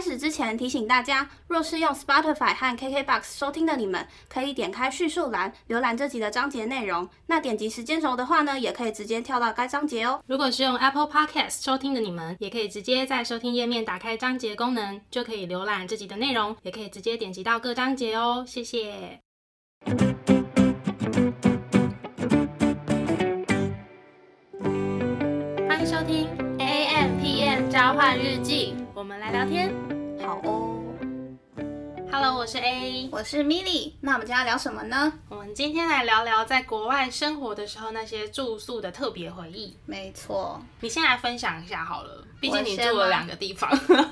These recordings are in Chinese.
开始之前提醒大家，若是用 Spotify 和 KKBox 收听的你们，可以点开叙述栏浏览这集的章节内容。那点击时间轴的话呢，也可以直接跳到该章节哦。如果是用 Apple Podcast 收听的你们，也可以直接在收听页面打开章节功能，就可以浏览这集的内容，也可以直接点击到各章节哦。谢谢。欢迎收听 AMpm 交换日记。我们来聊天，好哦。Hello，我是 A，我是 Millie。那我们今天要聊什么呢？我们今天来聊聊在国外生活的时候那些住宿的特别回忆。没错，你先来分享一下好了。毕竟你住了两个地方。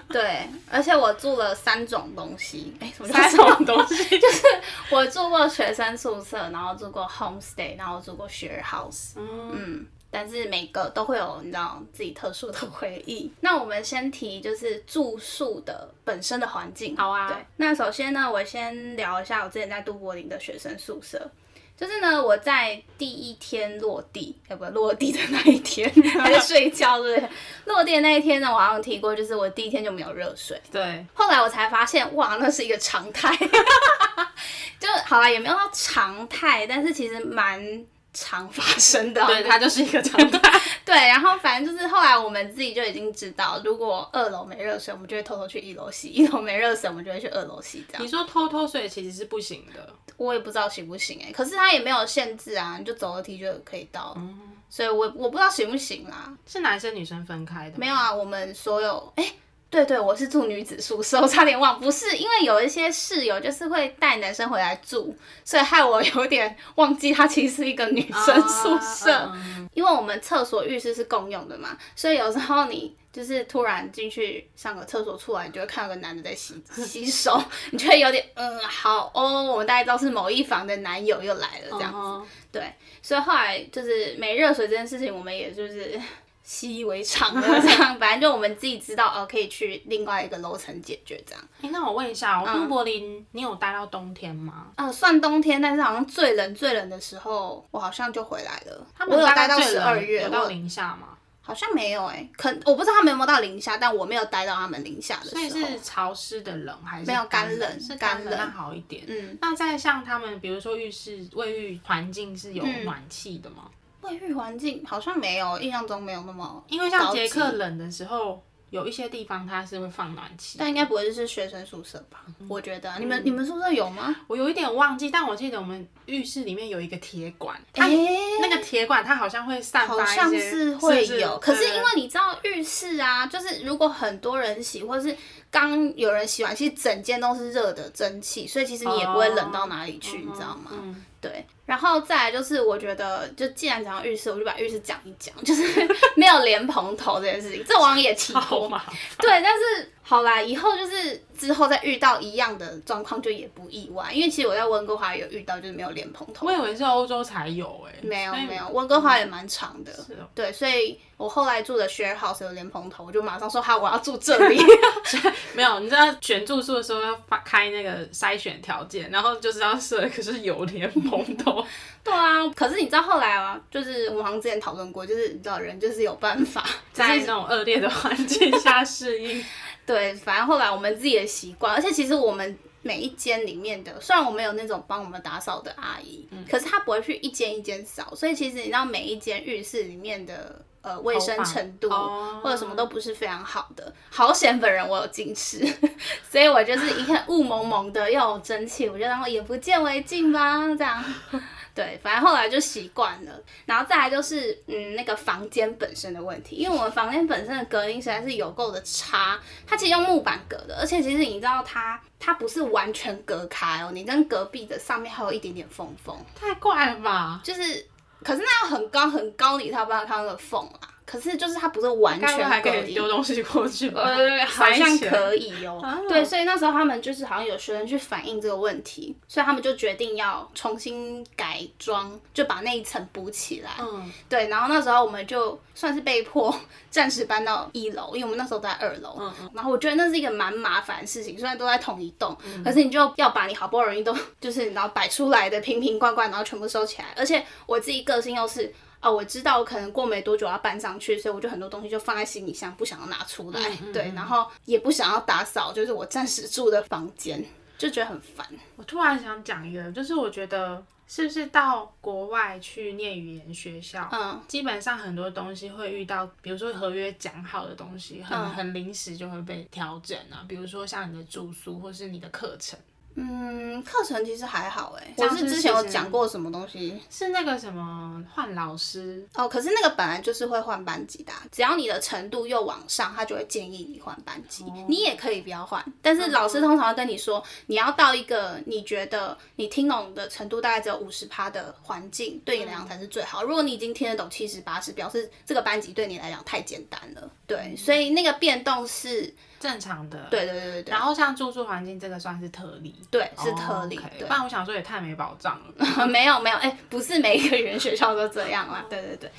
对，而且我住了三种东西。哎，什么 三种东西？就是我住过学生宿舍，然后住过 homestay，然后住过 share house。嗯。嗯但是每个都会有你知道自己特殊的回忆。那我们先提就是住宿的本身的环境。好啊。对。那首先呢，我先聊一下我之前在都柏林的学生宿舍。就是呢，我在第一天落地，要不落地的那一天 还在睡觉，对不对？落地的那一天呢，我好像提过，就是我第一天就没有热水。对。后来我才发现，哇，那是一个常态。就好了，也没有到常态，但是其实蛮。常发生的，对，它就是一个常态。对，然后反正就是后来我们自己就已经知道，如果二楼没热水，我们就会偷偷去一楼洗；一楼没热水，我们就会去二楼洗。这样。你说偷偷睡其实是不行的，我也不知道行不行哎、欸。可是它也没有限制啊，你就走楼梯就可以到。嗯，所以我我不知道行不行啦。是男生女生分开的？没有啊，我们所有哎。欸对对，我是住女子宿舍，我差点忘，不是因为有一些室友就是会带男生回来住，所以害我有点忘记它其实是一个女生宿舍。Uh, um. 因为我们厕所浴室是共用的嘛，所以有时候你就是突然进去上个厕所出来，你就会看到个男的在洗 洗手，你就会有点嗯好哦，我们大概知道是某一房的男友又来了这样子。Uh. 对，所以后来就是没热水这件事情，我们也就是。习以为常的这样，反正就我们自己知道哦，可以去另外一个楼层解决这样。哎、欸，那我问一下，都柏林，你有待到冬天吗？啊、呃，算冬天，但是好像最冷最冷的时候，我好像就回来了。他们我有待到十二月，有到零下吗？好像没有哎、欸，可我不知道他们有没有到零下，但我没有待到他们零下的时候。所以是潮湿的冷还是没有干冷？是干冷，那好一点。嗯，那在像他们，比如说浴室、卫浴环境是有暖气的吗？嗯卫浴环境好像没有，印象中没有那么。因为像杰克冷的时候，有一些地方它是会放暖气，但应该不会是学生宿舍吧？嗯、我觉得、啊，你们、嗯、你们宿舍有吗？我有一点忘记，但我记得我们浴室里面有一个铁管，它、欸、那个铁管它好像会散发一些，好像是会有。可是因为你知道浴室啊，就是如果很多人洗，或是刚有人洗完，其实整间都是热的蒸汽，所以其实你也不会冷到哪里去，哦、你知道吗？嗯对，然后再来就是，我觉得就既然讲到浴室，我就把浴室讲一讲，就是 没有莲蓬头这件事情，这网上也提过嘛。对，但是好啦，以后就是之后再遇到一样的状况，就也不意外，因为其实我在温哥华有遇到，就是没有莲蓬头。我以为是欧洲才有诶、欸，没有没有，温哥华也蛮长的。是哦。对，所以我后来住的 share house 有莲蓬头，我就马上说哈，我要住这里。没有，你知道选住宿的时候要发开那个筛选条件，然后就是要设，可是有莲蓬。蓬头，对啊，可是你知道后来啊，就是我们好像之前讨论过，就是你知道人就是有办法 在那种恶劣的环境下适应。对，反正后来我们自己的习惯，而且其实我们每一间里面的，虽然我们有那种帮我们打扫的阿姨，嗯、可是她不会去一间一间扫，所以其实你知道每一间浴室里面的。呃，卫生程度或者什么都不是非常好的。好险，本人我有近视，所以我就是一片雾蒙蒙的又有蒸汽，我就当眼不见为净吧，这样。对，反正后来就习惯了。然后再来就是，嗯，那个房间本身的问题，因为我们房间本身的隔音实在是有够的差。它其实用木板隔的，而且其实你知道它，它不是完全隔开哦，你跟隔壁的上面还有一点点缝缝。太怪了吧？就是。可是那样很高很高，你才不知道它那个缝啊。可是就是它不是完全还可以丢东西过去吧？呃，好像可以哦、喔。啊、对，所以那时候他们就是好像有学生去反映这个问题，所以他们就决定要重新改装，就把那一层补起来。嗯，对。然后那时候我们就算是被迫暂时搬到一楼，因为我们那时候在二楼。嗯嗯。然后我觉得那是一个蛮麻烦的事情，虽然都在同一栋，嗯、可是你就要把你好不容易都就是然后摆出来的瓶瓶罐罐，然后全部收起来。而且我自己个性又是。哦，我知道我可能过没多久要搬上去，所以我就很多东西就放在行李箱，不想要拿出来。嗯嗯嗯对，然后也不想要打扫，就是我暂时住的房间，就觉得很烦。我突然想讲一个，就是我觉得是不是到国外去念语言学校，嗯，基本上很多东西会遇到，比如说合约讲好的东西，很、嗯、很临时就会被调整啊，比如说像你的住宿或是你的课程。嗯，课程其实还好哎，我是之前有讲过什么东西，是那个什么换老师哦，可是那个本来就是会换班级的，只要你的程度又往上，他就会建议你换班级。哦、你也可以不要换，但是老师通常会跟你说，你要到一个你觉得你听懂的程度大概只有五十趴的环境，对你来讲才是最好。如果你已经听得懂七十八十，表示这个班级对你来讲太简单了。对，所以那个变动是。正常的，对对对对对。然后像住宿环境这个算是特例，对，是特例。Oh, 不然我想说也太没保障了。没有没有，哎、欸，不是每一个语言学校都这样啦。对对对。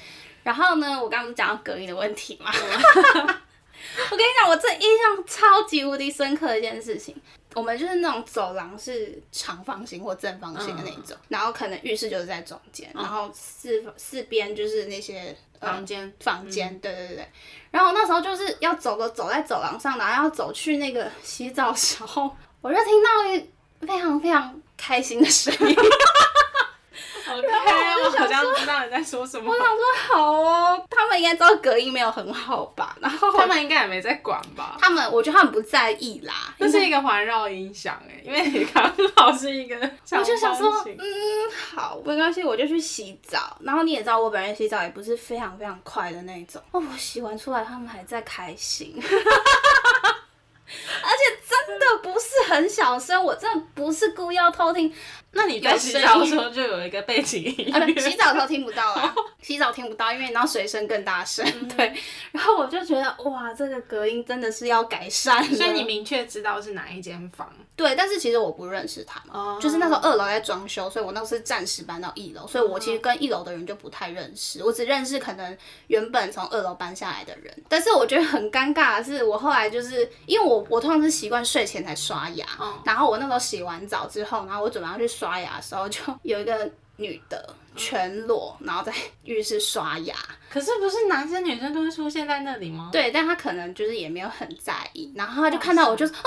然后呢，我刚刚讲到隔音的问题嘛。我跟你讲，我这印象超级无敌深刻的一件事情。我们就是那种走廊是长方形或正方形的那种，嗯、然后可能浴室就是在中间，嗯、然后四四边就是那些房间、呃、房间，对对对。然后那时候就是要走的走在走廊上，然后要走去那个洗澡的时候，我就听到一非常非常开心的声音。OK，我，我好像知道你在说什么。我想说好哦，他们应该知道隔音没有很好吧？然后他们应该也没在管吧？他们，我觉得他们不在意啦。这是一个环绕音响哎，因为你刚好是一个。我就想说，嗯，好，没关系，我就去洗澡。然后你也知道，我本人洗澡也不是非常非常快的那种。哦，我洗完出来，他们还在开心。而且真的不是很小声，我真的不是故意要偷听。那你在洗澡的时候就有一个背景音乐？啊，洗澡的时候听不到啊，洗澡听不到，因为你要水声更大声。嗯、对，然后我就觉得哇，这个隔音真的是要改善。所以你明确知道是哪一间房？对，但是其实我不认识他们，哦、就是那时候二楼在装修，所以我那时候是暂时搬到一楼，所以我其实跟一楼的人就不太认识，我只认识可能原本从二楼搬下来的人。但是我觉得很尴尬的是，我后来就是因为我我通常是习惯睡前才刷牙，哦、然后我那时候洗完澡之后，然后我准备要去刷牙的时候，就有一个女的全裸，然后在浴室刷牙。可是不是男生女生都会出现在那里吗？对，但他可能就是也没有很在意，然后他就看到我就，就啊，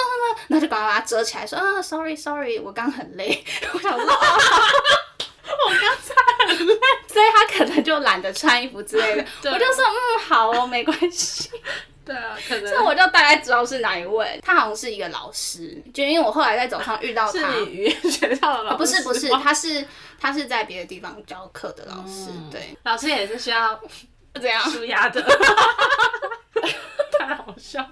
那就赶快把它遮起来，说啊，sorry sorry，我刚很累。我想说，我刚才很累，所以他可能就懒得穿衣服之类的。我就说，嗯，好哦，没关系。对啊，可能。所以我就大概知道是哪一位，他好像是一个老师，就因为我后来在走上遇到他。是你语言学校的老师？不是不是，他是他是在别的地方教课的老师，嗯、对。老师也是需要 这样舒压的，太好笑。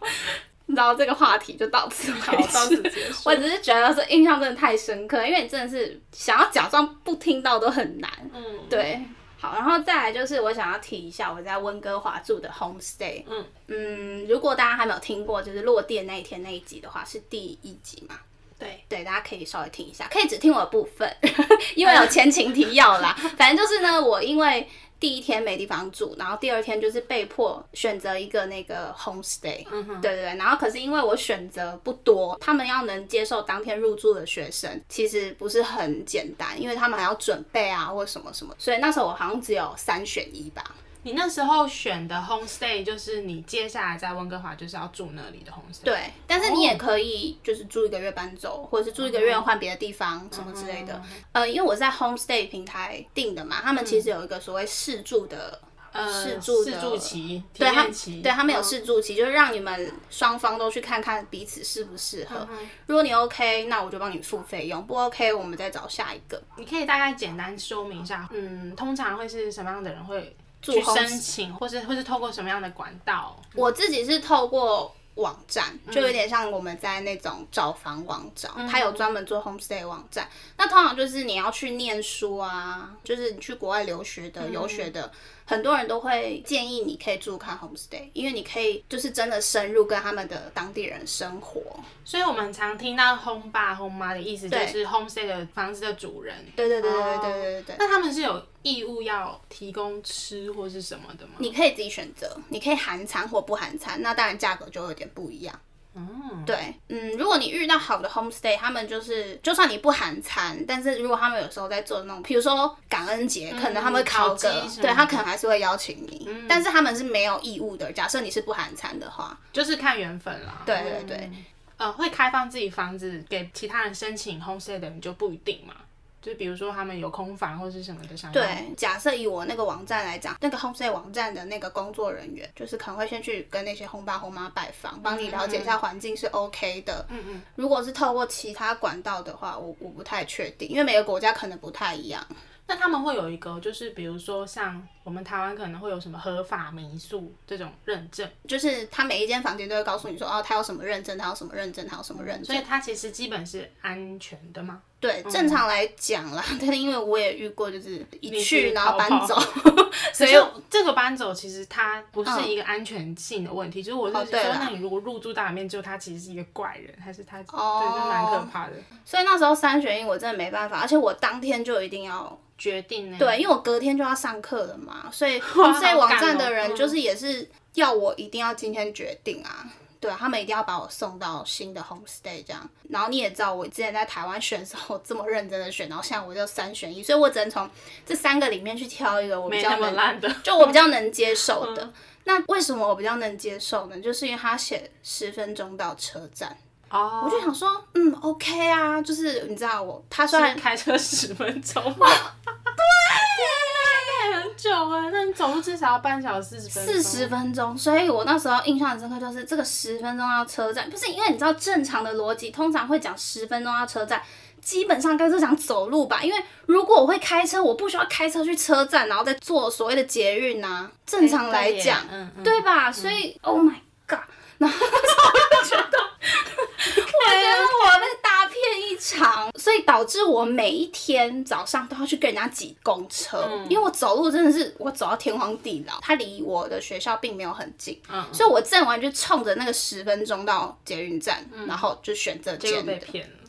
然后这个话题就到此为止，到此结束。我只是觉得是印象真的太深刻，因为你真的是想要假装不听到都很难，嗯，对。好，然后再来就是我想要提一下我在温哥华住的 homestay。嗯嗯，如果大家还没有听过，就是落地那一天那一集的话，是第一集嘛？对对，大家可以稍微听一下，可以只听我的部分，因为有前情提要啦。反正就是呢，我因为。第一天没地方住，然后第二天就是被迫选择一个那个 homestay，嗯，对对对，然后可是因为我选择不多，他们要能接受当天入住的学生，其实不是很简单，因为他们还要准备啊或什么什么，所以那时候我好像只有三选一吧。你那时候选的 homestay 就是你接下来在温哥华就是要住那里的 homestay。对，但是你也可以就是住一个月搬走，或者是住一个月换别的地方、嗯、什么之类的。嗯、呃，因为我在 homestay 平台订的嘛，他们其实有一个所谓试住的试住的试住期，对他对他们有试住期，就是让你们双方都去看看彼此适不适合。嗯、如果你 OK，那我就帮你付费用；不 OK，我们再找下一个。你可以大概简单说明一下，嗯，通常会是什么样的人会？去申请，或是或是透过什么样的管道？我自己是透过网站，就有点像我们在那种找房网找，它、嗯、有专门做 homestay 网站。那通常就是你要去念书啊，就是你去国外留学的、游学的。嗯很多人都会建议你可以住看 homestay，因为你可以就是真的深入跟他们的当地人生活。所以我们常听到 home 爸 home 妈的意思就是 homestay 的房子的主人。对对对对对对对对。那他们是有义务要提供吃或是什么的吗？你可以自己选择，你可以含餐或不含餐，那当然价格就有点不一样。嗯，对，嗯，如果果你遇到好的 homestay，他们就是就算你不含餐，但是如果他们有时候在做那种，比如说感恩节，可能他们会烤个，嗯、对他可能还是会邀请你，嗯、但是他们是没有义务的。假设你是不含餐的话，就是看缘分啦。对对对，嗯、呃，会开放自己房子给其他人申请 homestay 的人就不一定嘛。就比如说他们有空房或是什么的想，对，假设以我那个网站来讲，那个 homestay 网站的那个工作人员，就是可能会先去跟那些轰爸轰妈拜访，帮你了解一下环境是 OK 的。嗯嗯。如果是透过其他管道的话，我我不太确定，因为每个国家可能不太一样。那他们会有一个，就是比如说像我们台湾可能会有什么合法民宿这种认证，就是他每一间房间都会告诉你说，哦，他有什么认证，他有什么认证，他有什么认证。所以它其实基本是安全的吗？对，正常来讲啦，但是因为我也遇过，就是一去然后搬走，所以这个搬走其实它不是一个安全性的问题，就是我是说，那你如果入住大里面，就他其实是一个怪人，还是他哦，对，就蛮可怕的。所以那时候三选一，我真的没办法，而且我当天就一定要。决定呢？对，因为我隔天就要上课了嘛，所以 所以网站的人就是也是要我一定要今天决定啊，对，他们一定要把我送到新的 homestay 这样。然后你也知道，我之前在台湾选的时候这么认真的选，然后现在我就三选一，所以我只能从这三个里面去挑一个我比较能，就我比较能接受的。那为什么我比较能接受呢？就是因为他写十分钟到车站。哦，我就想说，嗯，OK 啊，就是你知道我，他虽然开车十分钟，对，很久啊，那你走路至少要半小时四十分钟，四十分钟，所以我那时候印象很深刻，就是这个十分钟到车站，不是因为你知道正常的逻辑，通常会讲十分钟到车站，基本上该是讲走路吧，因为如果我会开车，我不需要开车去车站，然后再坐所谓的捷运呐、啊，正常来讲，嗯嗯、对吧？所以、嗯、，Oh my God，然后我就觉得。我觉得我被大骗一场，所以导致我每一天早上都要去跟人家挤公车，嗯、因为我走路真的是我走到天荒地老，它离我的学校并没有很近，嗯、所以我正完就冲着那个十分钟到捷运站，嗯、然后就选这间的，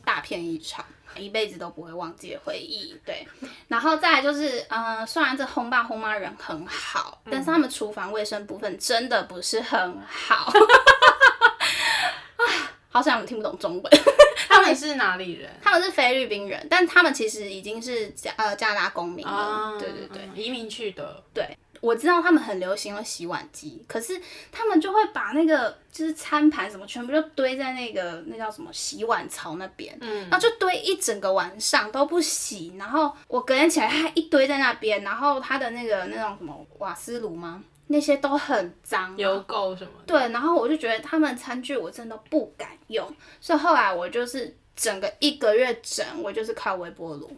大骗一场，一辈子都不会忘记的回忆。对，然后再来就是，呃，虽然这轰爸轰妈人很好，但是他们厨房卫生部分真的不是很好。好像我们听不懂中文。他们是哪里人？他们是菲律宾人，但他们其实已经是加呃加拿大公民了。啊、对对对，移民去的。对，我知道他们很流行用洗碗机，可是他们就会把那个就是餐盘什么全部就堆在那个那叫什么洗碗槽那边，嗯，然后就堆一整个晚上都不洗，然后我隔天起来它一堆在那边，然后他的那个那种什么瓦斯炉吗？那些都很脏，油垢什么的。对，然后我就觉得他们餐具我真的不敢用，所以后来我就是整个一个月整，我就是靠微波炉，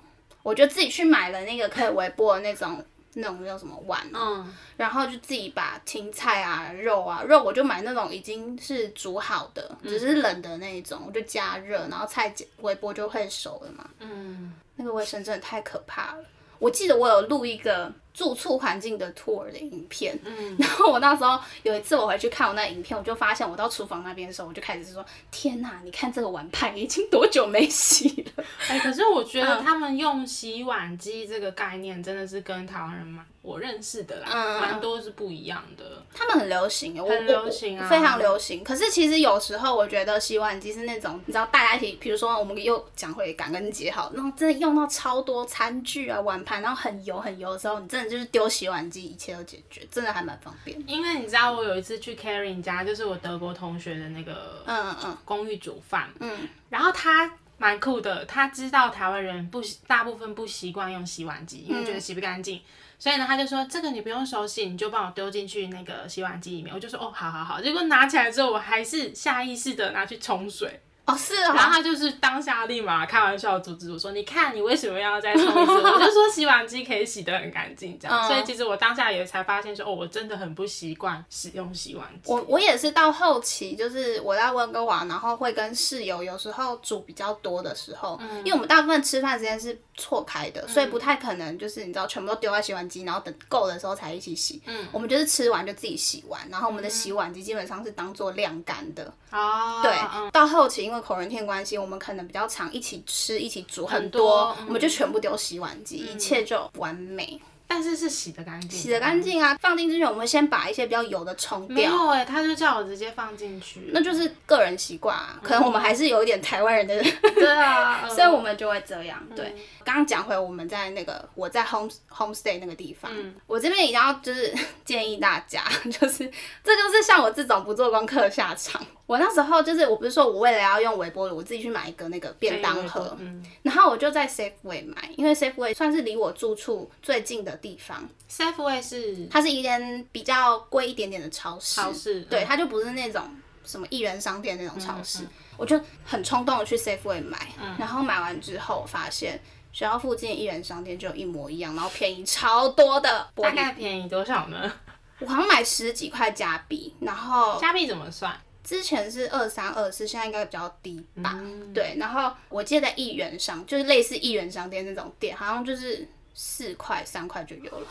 我就自己去买了那个可以微波的那种那种叫什么碗，嗯，然后就自己把青菜啊、肉啊、肉，我就买那种已经是煮好的，只是冷的那一种，我就加热，然后菜微波就会熟了嘛。嗯，那个卫生真的太可怕了。我记得我有录一个。住处环境的 tour 的影片，嗯，然后我那时候有一次我回去看我那影片，我就发现我到厨房那边的时候，我就开始说：天哪，你看这个碗盘已经多久没洗了？哎、欸，可是我觉得他们用洗碗机这个概念真的是跟台湾人蛮我认识的啦，蛮、嗯、多是不一样的。他们很流行，很流行啊，非常流行。可是其实有时候我觉得洗碗机是那种，你知道大家一起，比如说我们又讲回感恩节好，然后真的用到超多餐具啊碗盘，然后很油很油的时候，你真的就是丢洗碗机，一切都解决，真的还蛮方便。因为你知道，我有一次去 Karen 家，就是我德国同学的那个嗯嗯嗯公寓煮饭，嗯，然后他蛮酷的，他知道台湾人不大部分不习惯用洗碗机，因为觉得洗不干净，嗯、所以呢，他就说这个你不用手洗，你就帮我丢进去那个洗碗机里面。我就说哦，好好好。结果拿起来之后，我还是下意识的拿去冲水。哦，是啊，然后他就是当下立马开玩笑阻止我说：“你看，你为什么要再冲一次？” 我就说洗碗机可以洗得很干净，这样。嗯、所以其实我当下也才发现说：“哦，我真的很不习惯使用洗碗机。”我我也是到后期，就是我在温哥华，然后会跟室友有时候煮比较多的时候，嗯、因为我们大部分吃饭时间是错开的，所以不太可能就是你知道全部都丢在洗碗机，然后等够的时候才一起洗。嗯，我们就是吃完就自己洗完，然后我们的洗碗机基本上是当做晾干的。哦，对，嗯、到后期因为口人天关系。我们可能比较常一起吃，一起煮很多，很多嗯、我们就全部丢洗碗机，嗯、一切就完美。但是是洗的干净，洗的干净啊！放进去我们会先把一些比较油的冲掉。没有哎、欸，他就叫我直接放进去，那就是个人习惯啊。可能我们还是有一点台湾人的 嗯，对啊，所以我们就会这样。对，刚刚讲回我们在那个我在 home homestay 那个地方，嗯、我这边一定要就是 建议大家，就是这就是像我这种不做功课下场。我那时候就是，我不是说我为了要用微波炉，我自己去买一个那个便当盒，嗯、然后我就在 Safeway 买，因为 Safeway 算是离我住处最近的地方。Safeway 是它是一间比较贵一点点的超市，超市对，它就不是那种什么一元商店那种超市。我就很冲动的去 Safeway 买，嗯、然后买完之后发现学校附近的一元商店就一模一样，然后便宜超多的。大概便宜多少呢？我好像买十几块加币，然后加币怎么算？之前是二三二四，现在应该比较低吧？嗯、对，然后我记得在一元商，就是类似一元商店那种店，好像就是四块三块就有了，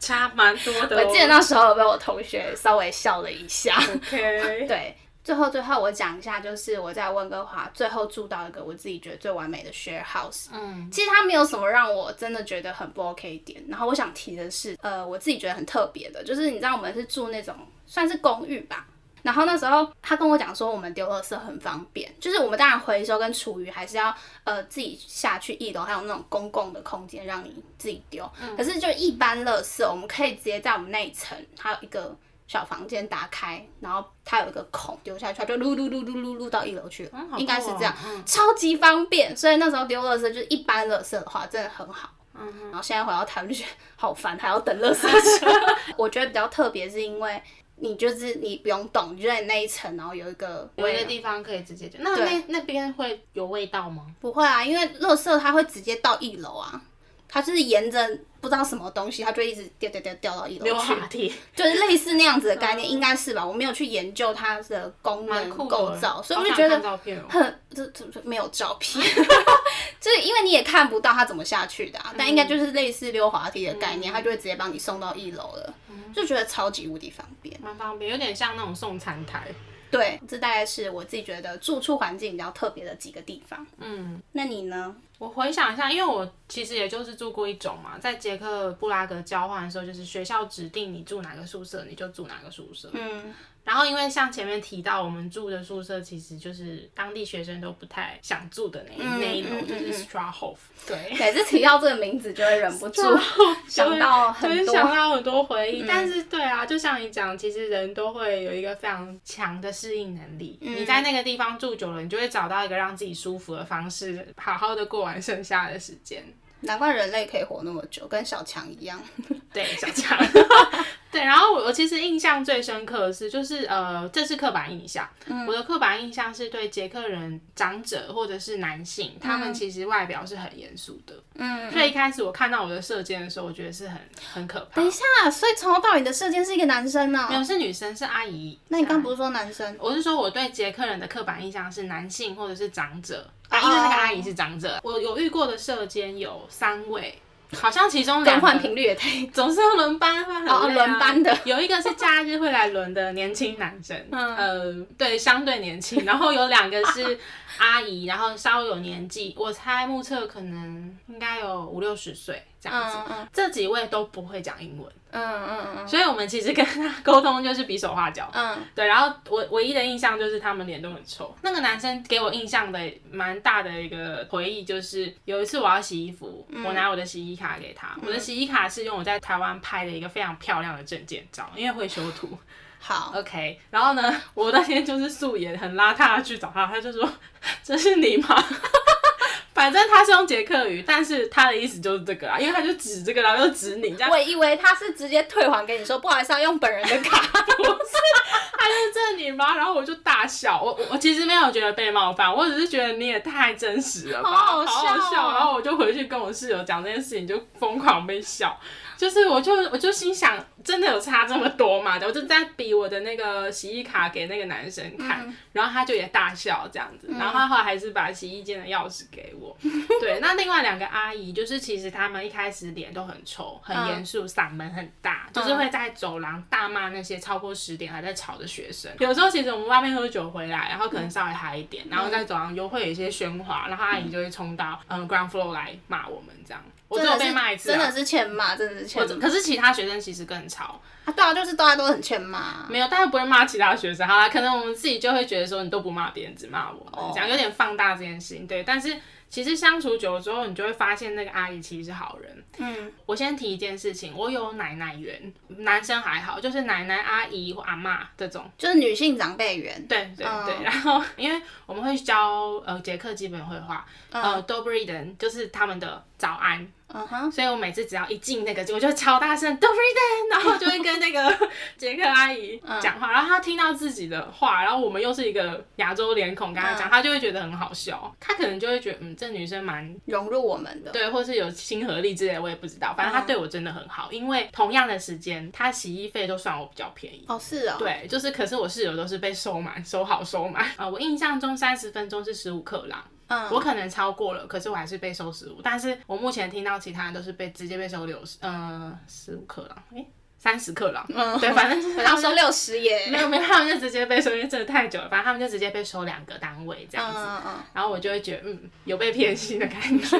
差蛮多的、哦。我记得那时候被我同学稍微笑了一下。OK，对，最后最后我讲一下，就是我在温哥华最后住到一个我自己觉得最完美的 share house。嗯，其实它没有什么让我真的觉得很不 OK 点。然后我想提的是，呃，我自己觉得很特别的，就是你知道我们是住那种算是公寓吧。然后那时候他跟我讲说，我们丢垃圾很方便，就是我们当然回收跟厨余还是要呃自己下去一楼，还有那种公共的空间让你自己丢。嗯、可是就一般垃圾，我们可以直接在我们那一层，它有一个小房间打开，然后它有一个孔丢下去，它就噜噜噜噜噜噜到一楼去了，嗯哦、应该是这样，嗯、超级方便。所以那时候丢垃圾就是一般垃圾的话，真的很好。嗯、然后现在回到台湾就觉得好烦，还要等垃圾车。我觉得比较特别是因为。你就是你不用动，你就在那一层，然后有一个有一个地方可以直接就。那那那边会有味道吗？不会啊，因为垃圾它会直接到一楼啊，它就是沿着不知道什么东西，它就一直掉掉掉掉到一楼去。就是类似那样子的概念，应该是吧？我没有去研究它的功能构造，所以我就觉得很 这这没有照片，就是因为你也看不到它怎么下去的，啊，但应该就是类似溜滑梯的概念，它就会直接帮你送到一楼了。就觉得超级无敌方便，蛮方便，有点像那种送餐台。对，这大概是我自己觉得住处环境比较特别的几个地方。嗯，那你呢？我回想一下，因为我其实也就是住过一种嘛，在捷克布拉格交换的时候，就是学校指定你住哪个宿舍，你就住哪个宿舍。嗯。然后，因为像前面提到，我们住的宿舍其实就是当地学生都不太想住的那那一楼，就是 Strahov。对，每次提到这个名字，就会忍不住 想到很多，想到很多回忆。嗯、但是，对啊，就像你讲，其实人都会有一个非常强的适应能力。嗯、你在那个地方住久了，你就会找到一个让自己舒服的方式，好好的过完剩下的时间。难怪人类可以活那么久，跟小强一样。对，小强。对，然后我我其实印象最深刻的是，就是呃，这是刻板印象。嗯、我的刻板印象是对捷克人长者或者是男性，嗯、他们其实外表是很严肃的。嗯。所以一开始我看到我的射箭的时候，我觉得是很很可怕。等一下，所以从头到尾的射箭是一个男生呢？没有，是女生，是阿姨。那你刚不是说男生？我是说我对捷克人的刻板印象是男性或者是长者。啊，因为那个阿姨是长者。Oh. 我有遇过的社监有三位。好像其中两换频率也太，总是要轮班，会很累啊。哦，轮班的有一个是假日会来轮的年轻男生，嗯、呃，对，相对年轻。然后有两个是 阿姨，然后稍微有年纪，我猜目测可能应该有五六十岁这样子。嗯嗯，这几位都不会讲英文。嗯嗯嗯，所以我们其实跟他沟通就是比手画脚。嗯，对，然后我唯一的印象就是他们脸都很臭。那个男生给我印象的蛮大的一个回忆就是有一次我要洗衣服，嗯、我拿我的洗衣卡给他，嗯、我的洗衣卡是用我在台湾拍的一个非常漂亮的证件照，因为会修图。好，OK。然后呢，我那天就是素颜很邋遢的去找他，他就说：“ 这是你吗？” 反正他是用捷克语，但是他的意思就是这个啊，因为他就指这个，然后就指你这样。我以为他是直接退还给你说，不好意思，要用本人的卡。不是，他就是这你吗？然后我就大笑，我我其实没有觉得被冒犯，我只是觉得你也太真实了吧，好好笑，好好笑。然后我就回去跟我室友讲这件事情，就疯狂被笑。就是，我就我就心想，真的有差这么多吗？我就在比我的那个洗衣卡给那个男生看，嗯、然后他就也大笑这样子，然后他后来还是把洗衣间的钥匙给我。嗯、对，那另外两个阿姨，就是其实他们一开始脸都很臭，很严肃，嗓门很大，就是会在走廊大骂那些超过十点还在吵的学生。有时候其实我们外面喝酒回来，然后可能稍微嗨一点，然后在走廊又会有一些喧哗，然后阿姨就会冲到嗯 ground floor 来骂我们这样。我只有被骂一次，真的是欠骂，真的是欠骂。可是其他学生其实更吵。啊，对啊，就是大家都很欠骂。没有，大家不会骂其他学生。好啦，可能我们自己就会觉得说，你都不骂别人，只骂我们，这样有点放大这件事情。对，但是。其实相处久了之后，你就会发现那个阿姨其实是好人。嗯，我先提一件事情，我有奶奶缘，男生还好，就是奶奶、阿姨或阿妈这种，就是女性长辈缘。对对对，嗯、然后因为我们会教呃捷克基本绘画，呃 Dobryden 就是他们的早安。嗯哼，所以我每次只要一进那个，我就超大声，Dobrý den，然后就会跟那个 杰克阿姨讲话，然后她听到自己的话，然后我们又是一个亚洲脸孔跟她讲，她就会觉得很好笑，她可能就会觉得，嗯，这女生蛮融入我们的，对，或是有亲和力之类的，我也不知道，反正她对我真的很好，因为同样的时间，她洗衣费都算我比较便宜。哦，是哦。对，就是，可是我室友都是被收满，收好收满。啊，我印象中三十分钟是十五克朗。嗯，我可能超过了，可是我还是被收十五，但是我目前听到其他人都是被直接被收六十，呃，十五克了，诶、三十克朗，嗯，对，反正是他们收六十耶，没有没有，他们就直接被收，因为真的太久了，反正他们就直接被收两个单位这样子，嗯嗯，然后我就会觉得，嗯，有被骗心的感觉。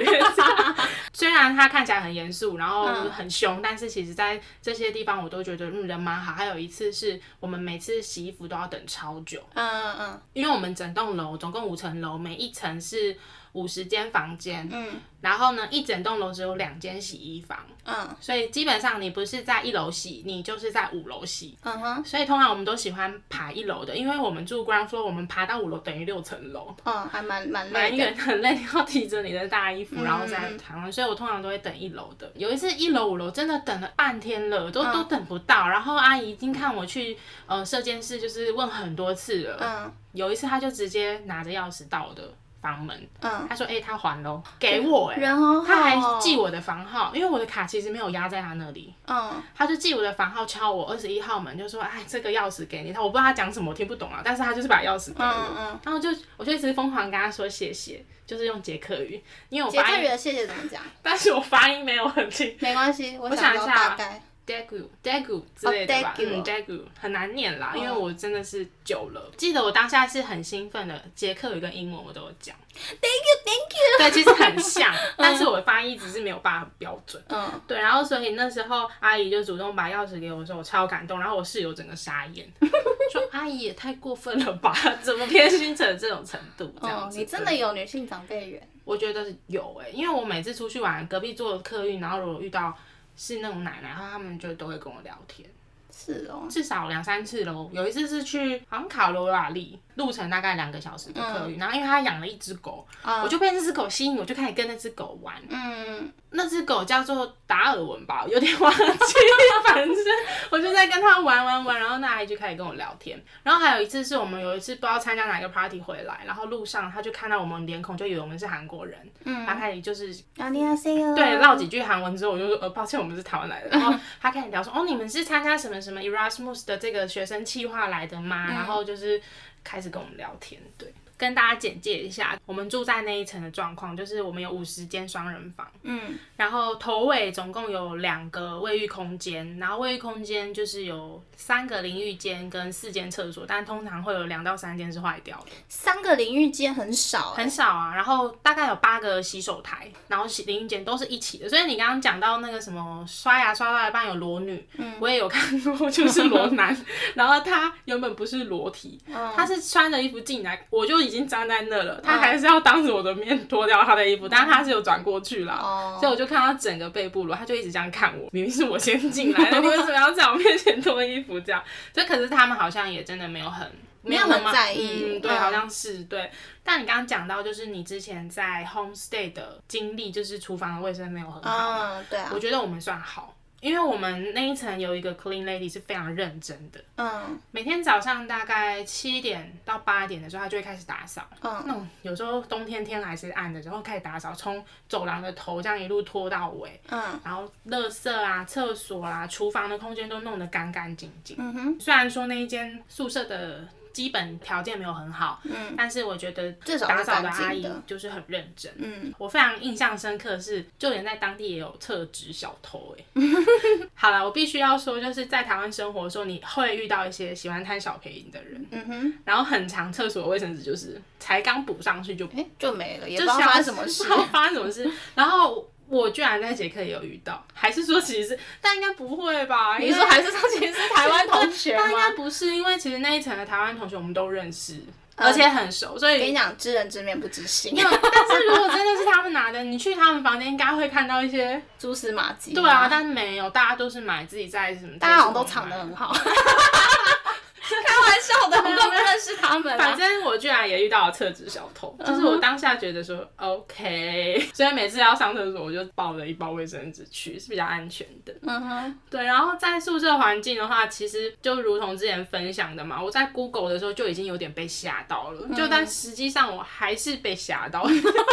虽然他看起来很严肃，然后很凶，但是其实在这些地方我都觉得，嗯，人蛮好。还有一次是我们每次洗衣服都要等超久，嗯嗯嗯，因为我们整栋楼总共五层楼，每一层是。五十间房间，嗯，然后呢，一整栋楼只有两间洗衣房，嗯，所以基本上你不是在一楼洗，你就是在五楼洗，嗯哼，所以通常我们都喜欢爬一楼的，因为我们住 ground floor，我们爬到五楼等于六层楼，嗯，还蛮蛮累的，蛮远，很累，你要提着你的大衣服，然后在台湾，所以我通常都会等一楼的。有一次一楼五楼真的等了半天了，都都等不到，然后阿姨已经看我去呃射监室，就是问很多次了，嗯，有一次她就直接拿着钥匙到的。房门，嗯，他说，哎、欸，他还喽，给我、欸，哎，人好好，他还记我的房号，因为我的卡其实没有压在他那里，嗯，他就记我的房号，敲我二十一号门，就说，哎，这个钥匙给你，他我不知道他讲什么，我听不懂啊，但是他就是把钥匙给我，嗯嗯，然后就我就一直疯狂跟他说谢谢，就是用捷克语，因为我捷克语的谢谢怎么讲？但是我发音没有很清，没关系，我想一下。Daegu，Daegu 之类的吧，嗯，Daegu 很难念啦，因为我真的是久了。记得我当下是很兴奋的，捷克语跟英文我都有讲。Thank you，Thank you。对，其实很像，但是我的发音只是没有办法标准。嗯，对，然后所以那时候阿姨就主动把钥匙给我的时候，我超感动。然后我室友整个傻眼，说阿姨也太过分了吧，怎么偏心成这种程度？这样子，你真的有女性长辈缘？我觉得有哎，因为我每次出去玩，隔壁坐客运，然后如果遇到。是那种奶奶，然后他们就都会跟我聊天。是哦，至少两三次喽。有一次是去好像卡罗拉利，路程大概两个小时的客运，嗯、然后因为他养了一只狗，嗯、我就被那只狗吸引，我就开始跟那只狗玩。嗯。那只狗叫做达尔文吧，有点忘记，反正我就在跟他玩玩玩，然后那阿姨就开始跟我聊天。然后还有一次是我们有一次不知道参加哪个 party 回来，然后路上他就看到我们脸孔，就以为我们是韩国人，嗯，他开始就是，对，唠几句韩文之后，我就说呃抱歉，我们是台湾来的。然后他开始聊说，哦你们是参加什么什么 Erasmus 的这个学生计划来的吗？然后就是开始跟我们聊天，对。跟大家简介一下，我们住在那一层的状况，就是我们有五十间双人房，嗯，然后头尾总共有两个卫浴空间，然后卫浴空间就是有三个淋浴间跟四间厕所，但通常会有两到三间是坏掉的。三个淋浴间很少，欸，很少啊，然后大概有八个洗手台，然后洗淋浴间都是一起的。所以你刚刚讲到那个什么刷牙刷到一半有裸女，嗯，我也有看过，就是裸男，然后他原本不是裸体，嗯，他是穿着衣服进来，我就。已经粘在那了，他还是要当着我的面脱掉他的衣服，但是他是有转过去了，所以我就看到整个背部了，他就一直这样看我，明明是我先进来的，你 为什么要在我面前脱衣服这样？这可是他们好像也真的没有很没有很在意，嗯，对，好像是对。但你刚刚讲到，就是你之前在 homestay 的经历，就是厨房的卫生没有很好，嗯，对啊，我觉得我们算好。因为我们那一层有一个 clean lady 是非常认真的，嗯，每天早上大概七点到八点的时候，她就会开始打扫，嗯，那种有时候冬天天还是暗的然后开始打扫，从走廊的头这样一路拖到尾，嗯，然后垃圾啊、厕所啊、厨房的空间都弄得干干净净，嗯哼，虽然说那一间宿舍的。基本条件没有很好，嗯，但是我觉得打扫的阿姨就是很认真，嗯，我非常印象深刻的是，就连在当地也有厕纸小偷，哎，好了，我必须要说，就是在台湾生活的时候，你会遇到一些喜欢贪小便宜的人，嗯哼，然后很长厕所的卫生纸就是才刚补上去就哎、欸、就没了，也不知道发生什么事，发生什么事，然后。我居然在捷克也有遇到，还是说其实是，但应该不会吧？你说还是说其实是台湾同学吗？应该不是，因为其实那一层的台湾同学我们都认识。而且很熟，所以跟你讲，知人知面不知心。但是如果真的是他们拿的，你去他们房间应该会看到一些蛛丝马迹。对啊，但是没有，大家都是买自己在什么，大家好像都藏得很好。开玩笑的，我都不认识他们。反正我居然也遇到了厕纸小偷，就是我当下觉得说 OK，所以每次要上厕所我就抱了一包卫生纸去，是比较安全的。嗯哼，对。然后在宿舍环境的话，其实就如同之前分享的嘛，我在 Google 的时候就已经有点被吓到了，就但实际上我还是被吓到，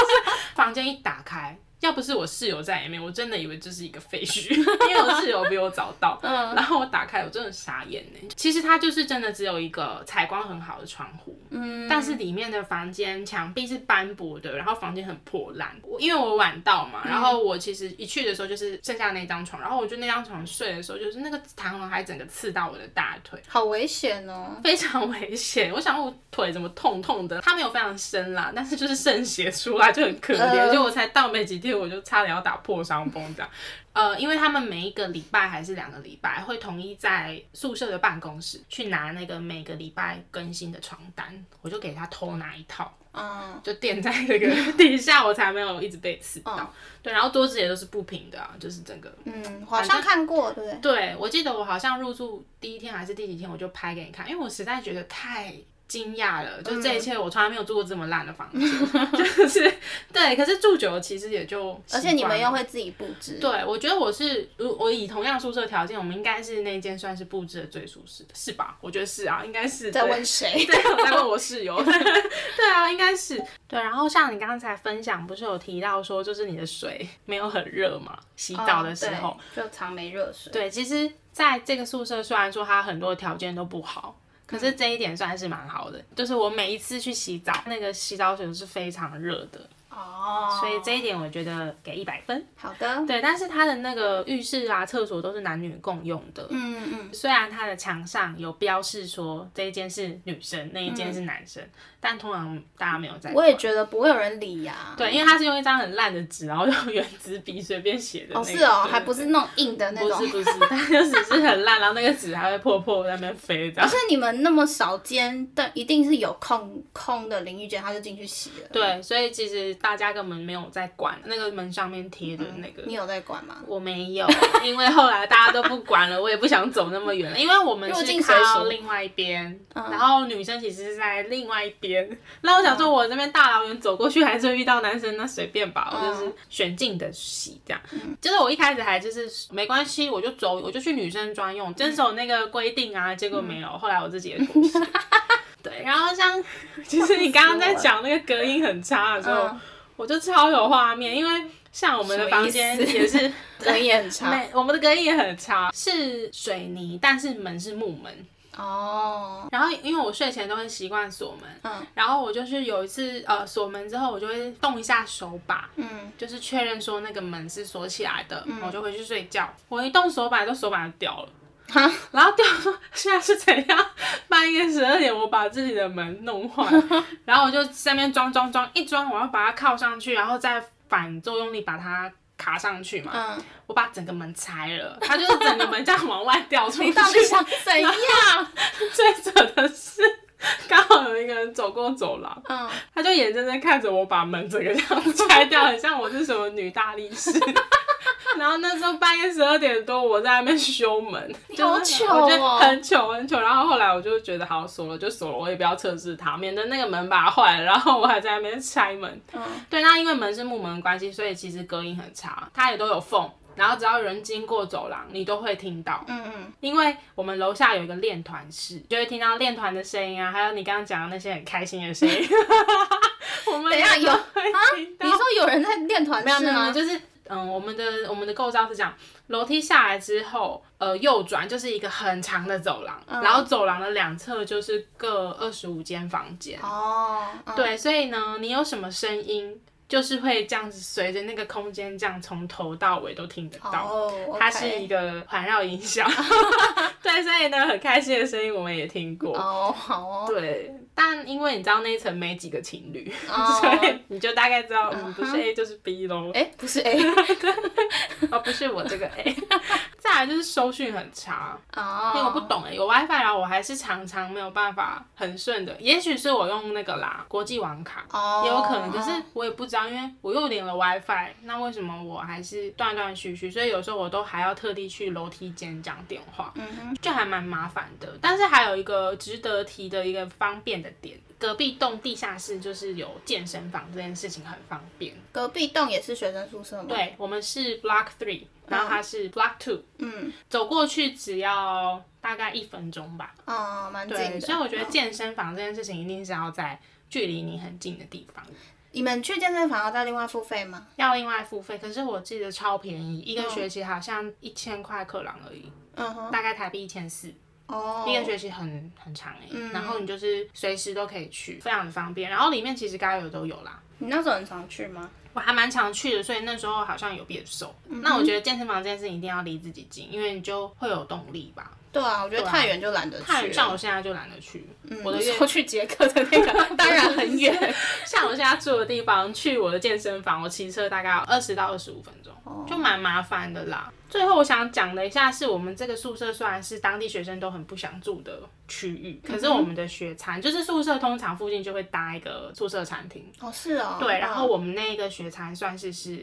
房间一打开。要不是我室友在里面，我真的以为这是一个废墟，因为我室友比我早到。嗯，然后我打开，我真的傻眼呢。其实它就是真的只有一个采光很好的窗户，嗯，但是里面的房间墙壁是斑驳的，然后房间很破烂。我因为我晚到嘛，然后我其实一去的时候就是剩下那张床，然后我就那张床睡的时候，就是那个弹簧还整个刺到我的大腿，好危险哦，非常危险。我想我腿怎么痛痛的？它没有非常深啦，但是就是渗血出来就很可怜。呃、就我才到没几天。我就差点要打破伤风这样，呃，因为他们每一个礼拜还是两个礼拜会统一在宿舍的办公室去拿那个每个礼拜更新的床单，我就给他偷拿一套，嗯，就垫在那个 底下，我才没有一直被刺到。嗯、对，然后桌子也都是不平的啊，就是整个，嗯，好像看过，对不对？对，我记得我好像入住第一天还是第几天，我就拍给你看，因为我实在觉得太。惊讶了，就这一切，我从来没有住过这么烂的房子，嗯、就是对。可是住久了，其实也就而且你们又会自己布置。对，我觉得我是，如我以同样宿舍条件，我们应该是那间算是布置的最舒适的，是吧？我觉得是啊，应该是。在问谁？对，我在问我室友。对啊，应该是。对，然后像你刚才分享，不是有提到说，就是你的水没有很热嘛？洗澡的时候、哦、就常没热水。对，其实在这个宿舍，虽然说它很多条件都不好。可是这一点算是蛮好的，就是我每一次去洗澡，那个洗澡水都是非常热的。哦，oh, 所以这一点我觉得给一百分。好的，对，但是它的那个浴室啊、厕所都是男女共用的。嗯嗯，虽然它的墙上有标示说这一间是女生，那一间是男生，嗯、但通常大家没有在。我也觉得不会有人理呀、啊。对，因为它是用一张很烂的纸，然后用原子笔随便写的、那个。哦，是哦，还不是那种硬的那种。不是不是，它就只是很烂，然后那个纸还会破破在那边飞这样。可是你们那么少间，但一定是有空空的淋浴间，他就进去洗了。对，所以其实大家根本没有。在管那个门上面贴的那个、嗯，你有在管吗？我没有，因为后来大家都不管了，我也不想走那么远了，因为我们是靠另外一边，嗯、然后女生其实是在另外一边。那我想说，我这边大老远走过去，还是会遇到男生，那随便吧，我就是选近的洗这样。嗯、就是我一开始还就是没关系，我就走，我就去女生专用，遵守那个规定啊。结果没有，后来我自己也妥协。对，然后像其实你刚刚在讲那个隔音很差的时候。嗯我就超有画面，因为像我们的房间也是 隔音也很差，我们的隔音也很差，是水泥，但是门是木门。哦。然后因为我睡前都会习惯锁门，嗯，然后我就是有一次呃锁门之后，我就会动一下手把，嗯，就是确认说那个门是锁起来的，嗯，我就回去睡觉。我一动手把，就手把就掉了。哈，然后掉说现在是怎样？半夜十二点，我把自己的门弄坏，然后我就在那边装装装，一装我要把它靠上去，然后再反作用力把它卡上去嘛。嗯，我把整个门拆了，它就是整个门这样往外掉出去。你到底想怎样？最扯的是，刚好有一个人走过走廊，嗯，他就眼睁睁看着我把门整个这样拆掉，很像我是什么女大力士。然后那时候半夜十二点多，我在那边修门，好糗哦，就很糗很糗。然后后来我就觉得好锁了就锁了，我也不要测试它，免得那个门把它坏了。然后我还在那边拆门。嗯，对，那因为门是木门的关系，所以其实隔音很差，它也都有缝。然后只要有人经过走廊，你都会听到。嗯嗯，因为我们楼下有一个练团室，就会听到练团的声音啊，还有你刚刚讲的那些很开心的声音。我们等一下有啊？你说有人在练团室吗？就是。嗯，我们的我们的构造是这样，楼梯下来之后，呃，右转就是一个很长的走廊，嗯、然后走廊的两侧就是各二十五间房间。哦，嗯、对，所以呢，你有什么声音，就是会这样子随着那个空间这样从头到尾都听得到。它是一个环绕音响。对，所以呢，很开心的声音我们也听过。哦，好哦。对。但因为你知道那一层没几个情侣，oh. 所以你就大概知道，嗯，不是 A 就是 B 喽。哎、欸，不是 A，哦，不是我这个 A。再来就是收讯很差哦，因为我不懂哎，有 WiFi 然后我还是常常没有办法很顺的。也许是我用那个啦，国际网卡，oh. 也有可能。可是我也不知道，因为我又连了 WiFi，那为什么我还是断断续续？所以有时候我都还要特地去楼梯间讲电话，嗯哼，就还蛮麻烦的。但是还有一个值得提的一个方便的点。隔壁栋地下室就是有健身房，这件事情很方便。隔壁栋也是学生宿舍吗？对，我们是 Block Three，然后它是 Block Two，嗯，走过去只要大概一分钟吧。哦，蛮近的。所以我觉得健身房这件事情一定是要在距离你很近的地方。你们去健身房要再另外付费吗？要另外付费，可是我记得超便宜，一个学期好像一千块克朗而已，嗯哼，大概台币一千四。哦，一个学期很很长哎，嗯、然后你就是随时都可以去，非常的方便。然后里面其实该有的都有啦。你那时候很常去吗？我还蛮常去的，所以那时候好像有变瘦。嗯、那我觉得健身房这件事情一定要离自己近，因为你就会有动力吧。对啊，我觉得太远就懒得去。太远，像我现在就懒得去。嗯、我的说去捷克的那个 当然很远，像我现在住的地方，去我的健身房，我骑车大概二十到二十五分钟，哦、就蛮麻烦的啦。最后我想讲的一下是我们这个宿舍虽然是当地学生都很不想住的区域，可是我们的学餐、嗯、就是宿舍通常附近就会搭一个宿舍餐厅。哦，是哦。对，然后我们那个学餐算是是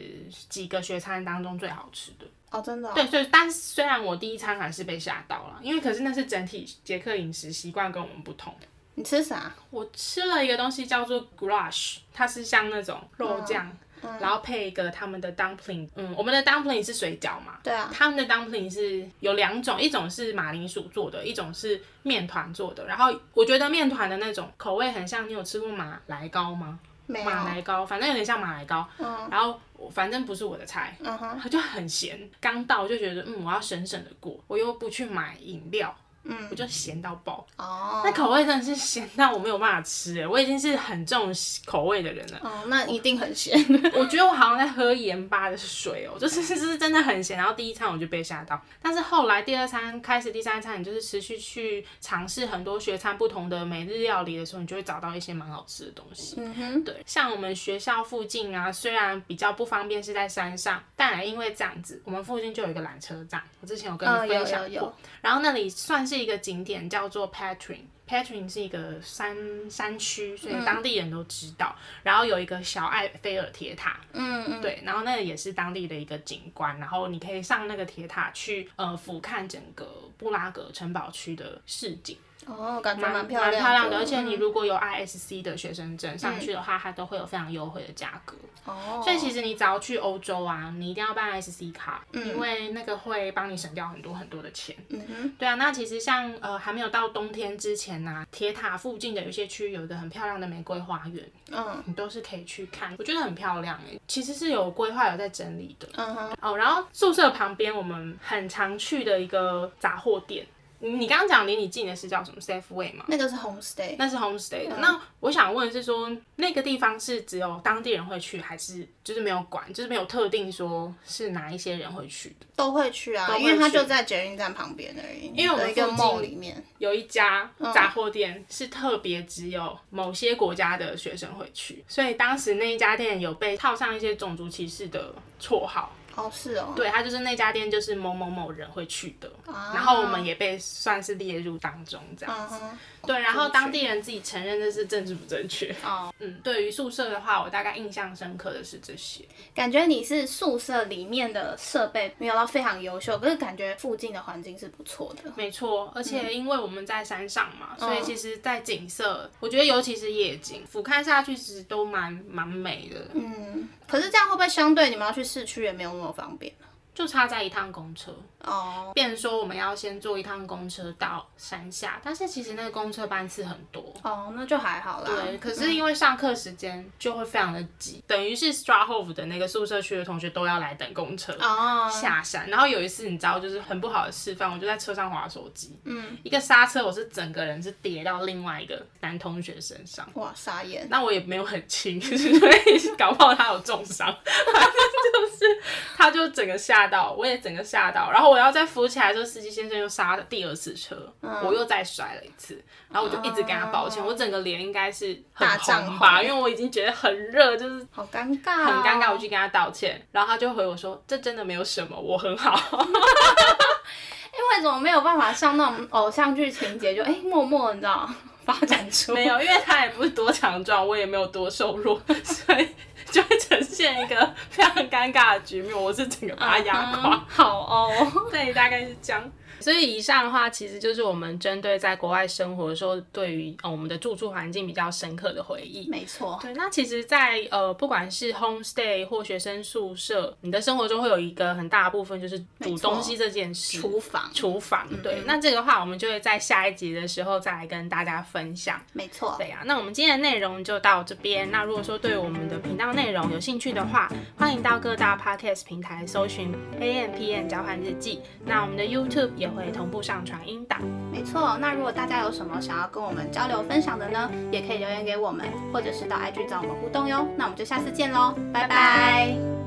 几个学餐当中最好吃的。哦，真的、哦。对，所以但虽然我第一餐还是被吓到了，因为可是那是整体捷克饮食习惯跟我们不同。你吃啥？我吃了一个东西叫做 goulash，它是像那种肉酱，嗯、然后配一个他们的 dumpling。嗯，我们的 dumpling 是水饺嘛？对啊。他们的 dumpling 是有两种，一种是马铃薯做的，一种是面团做的。然后我觉得面团的那种口味很像，你有吃过马来糕吗？没有。马来糕，反正有点像马来糕。嗯。然后。反正不是我的菜，它、uh. 就很咸。刚到就觉得，嗯，我要省省的过，我又不去买饮料。嗯，我就咸到爆哦，那口味真的是咸到我没有办法吃哎，我已经是很重口味的人了。哦，那一定很咸。我觉得我好像在喝盐巴的水哦，就是 是真的很咸。然后第一餐我就被吓到，但是后来第二餐开始，第三餐你就是持续去尝试很多学餐不同的每日料理的时候，你就会找到一些蛮好吃的东西。嗯哼，对，像我们学校附近啊，虽然比较不方便是在山上，但因为这样子，我们附近就有一个缆车站，我之前有跟你分享过，哦、有有有，然后那里算是。是一个景点叫做 Patrin，Patrin 是一个山山区，所以当地人都知道。嗯、然后有一个小埃菲尔铁塔，嗯嗯，对，然后那个也是当地的一个景观。然后你可以上那个铁塔去呃俯瞰整个布拉格城堡区的市景。哦，感觉蛮漂亮，蛮漂亮的。而且你如果有 ISC 的学生证上去的话，它都会有非常优惠的价格。哦，所以其实你只要去欧洲啊，你一定要办 ISC 卡，因为那个会帮你省掉很多很多的钱。嗯哼，对啊。那其实像呃还没有到冬天之前呢，铁塔附近的有些区有一个很漂亮的玫瑰花园，嗯，你都是可以去看，我觉得很漂亮诶。其实是有规划有在整理的。嗯哼。哦，然后宿舍旁边我们很常去的一个杂货店。你刚刚讲离你近的是叫什么 Safeway 吗？那个是 Homestay，那是 Homestay 的。嗯、那我想问的是说，那个地方是只有当地人会去，还是就是没有管，就是没有特定说是哪一些人会去的？都会去啊，因为它就在捷运站旁边而已。因为我们一个 mall 里面有一家杂货店是特别只有某些国家的学生会去，所以当时那一家店有被套上一些种族歧视的绰号。哦，是哦，对，他就是那家店，就是某某某人会去的，啊、然后我们也被算是列入当中这样子。啊对，然后当地人自己承认这是政治不正确。哦，嗯，对于宿舍的话，我大概印象深刻的是这些。感觉你是宿舍里面的设备没有到非常优秀，可是感觉附近的环境是不错的。没错，而且因为我们在山上嘛，嗯、所以其实，在景色，我觉得尤其是夜景，俯瞰下去其实都蛮蛮美的。嗯，可是这样会不会相对你们要去市区也没有那么方便？就差在一趟公车哦，oh. 变说我们要先坐一趟公车到山下，但是其实那个公车班次很多哦，oh, 那就还好啦。对，可是因为上课时间就会非常的挤，嗯、等于是 Strathof 的那个宿舍区的同学都要来等公车哦下山。Oh. 然后有一次你知道就是很不好的示范，我就在车上划手机，嗯，一个刹车我是整个人是跌到另外一个男同学身上，哇，傻眼。那我也没有很轻，所以搞不好他有重伤。就是他就整个吓到，我也整个吓到，然后我要再扶起来的时候，司机先生又刹第二次车，嗯、我又再摔了一次，然后我就一直跟他抱歉，嗯、我整个脸应该是很红吧，因为我已经觉得很热，就是好尴尬，很尴尬，我去跟他道歉，然后他就回我说，这真的没有什么，我很好。因 为怎么没有办法像那种偶像剧情节，就哎、欸、默默你知道发展出。没有，因为他也不是多强壮，我也没有多瘦弱，所以就会呈现一个非常尴尬的局面。我是整个把它压垮。嗯、好哦，对，大概是这样。所以以上的话，其实就是我们针对在国外生活的时候，对于呃我们的住宿环境比较深刻的回忆。没错。对，那其实在，在呃不管是 homestay 或学生宿舍，你的生活中会有一个很大的部分就是煮东西这件事。厨房。厨房。对。嗯嗯，那这个话，我们就会在下一集的时候再来跟大家分享。没错。对呀、啊，那我们今天的内容就到这边。那如果说对我们的频道内容有兴趣的话，欢迎到各大 podcast 平台搜寻 A M P N 交换日记。那我们的 YouTube 也会同步上传。音档，没错。那如果大家有什么想要跟我们交流分享的呢，也可以留言给我们，或者是到 IG 找我们互动哟。那我们就下次见喽，拜拜。